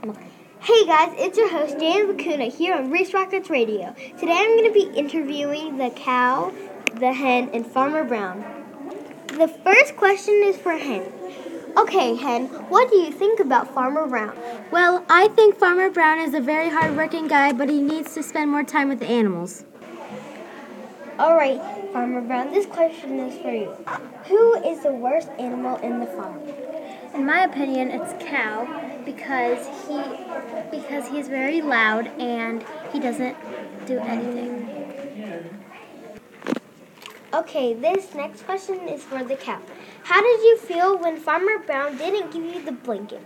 Hey guys, it's your host Jan Bakuna here on Race Rockets Radio. Today I'm going to be interviewing the cow, the hen, and Farmer Brown. The first question is for Hen. Okay, Hen, what do you think about Farmer Brown? Well, I think Farmer Brown is a very hardworking guy, but he needs to spend more time with the animals. All right, Farmer Brown, this question is for you. Who is the worst animal in the farm? In my opinion, it's cow because he because he's very loud and he doesn't do anything. Okay, this next question is for the cow. How did you feel when Farmer Brown didn't give you the blanket?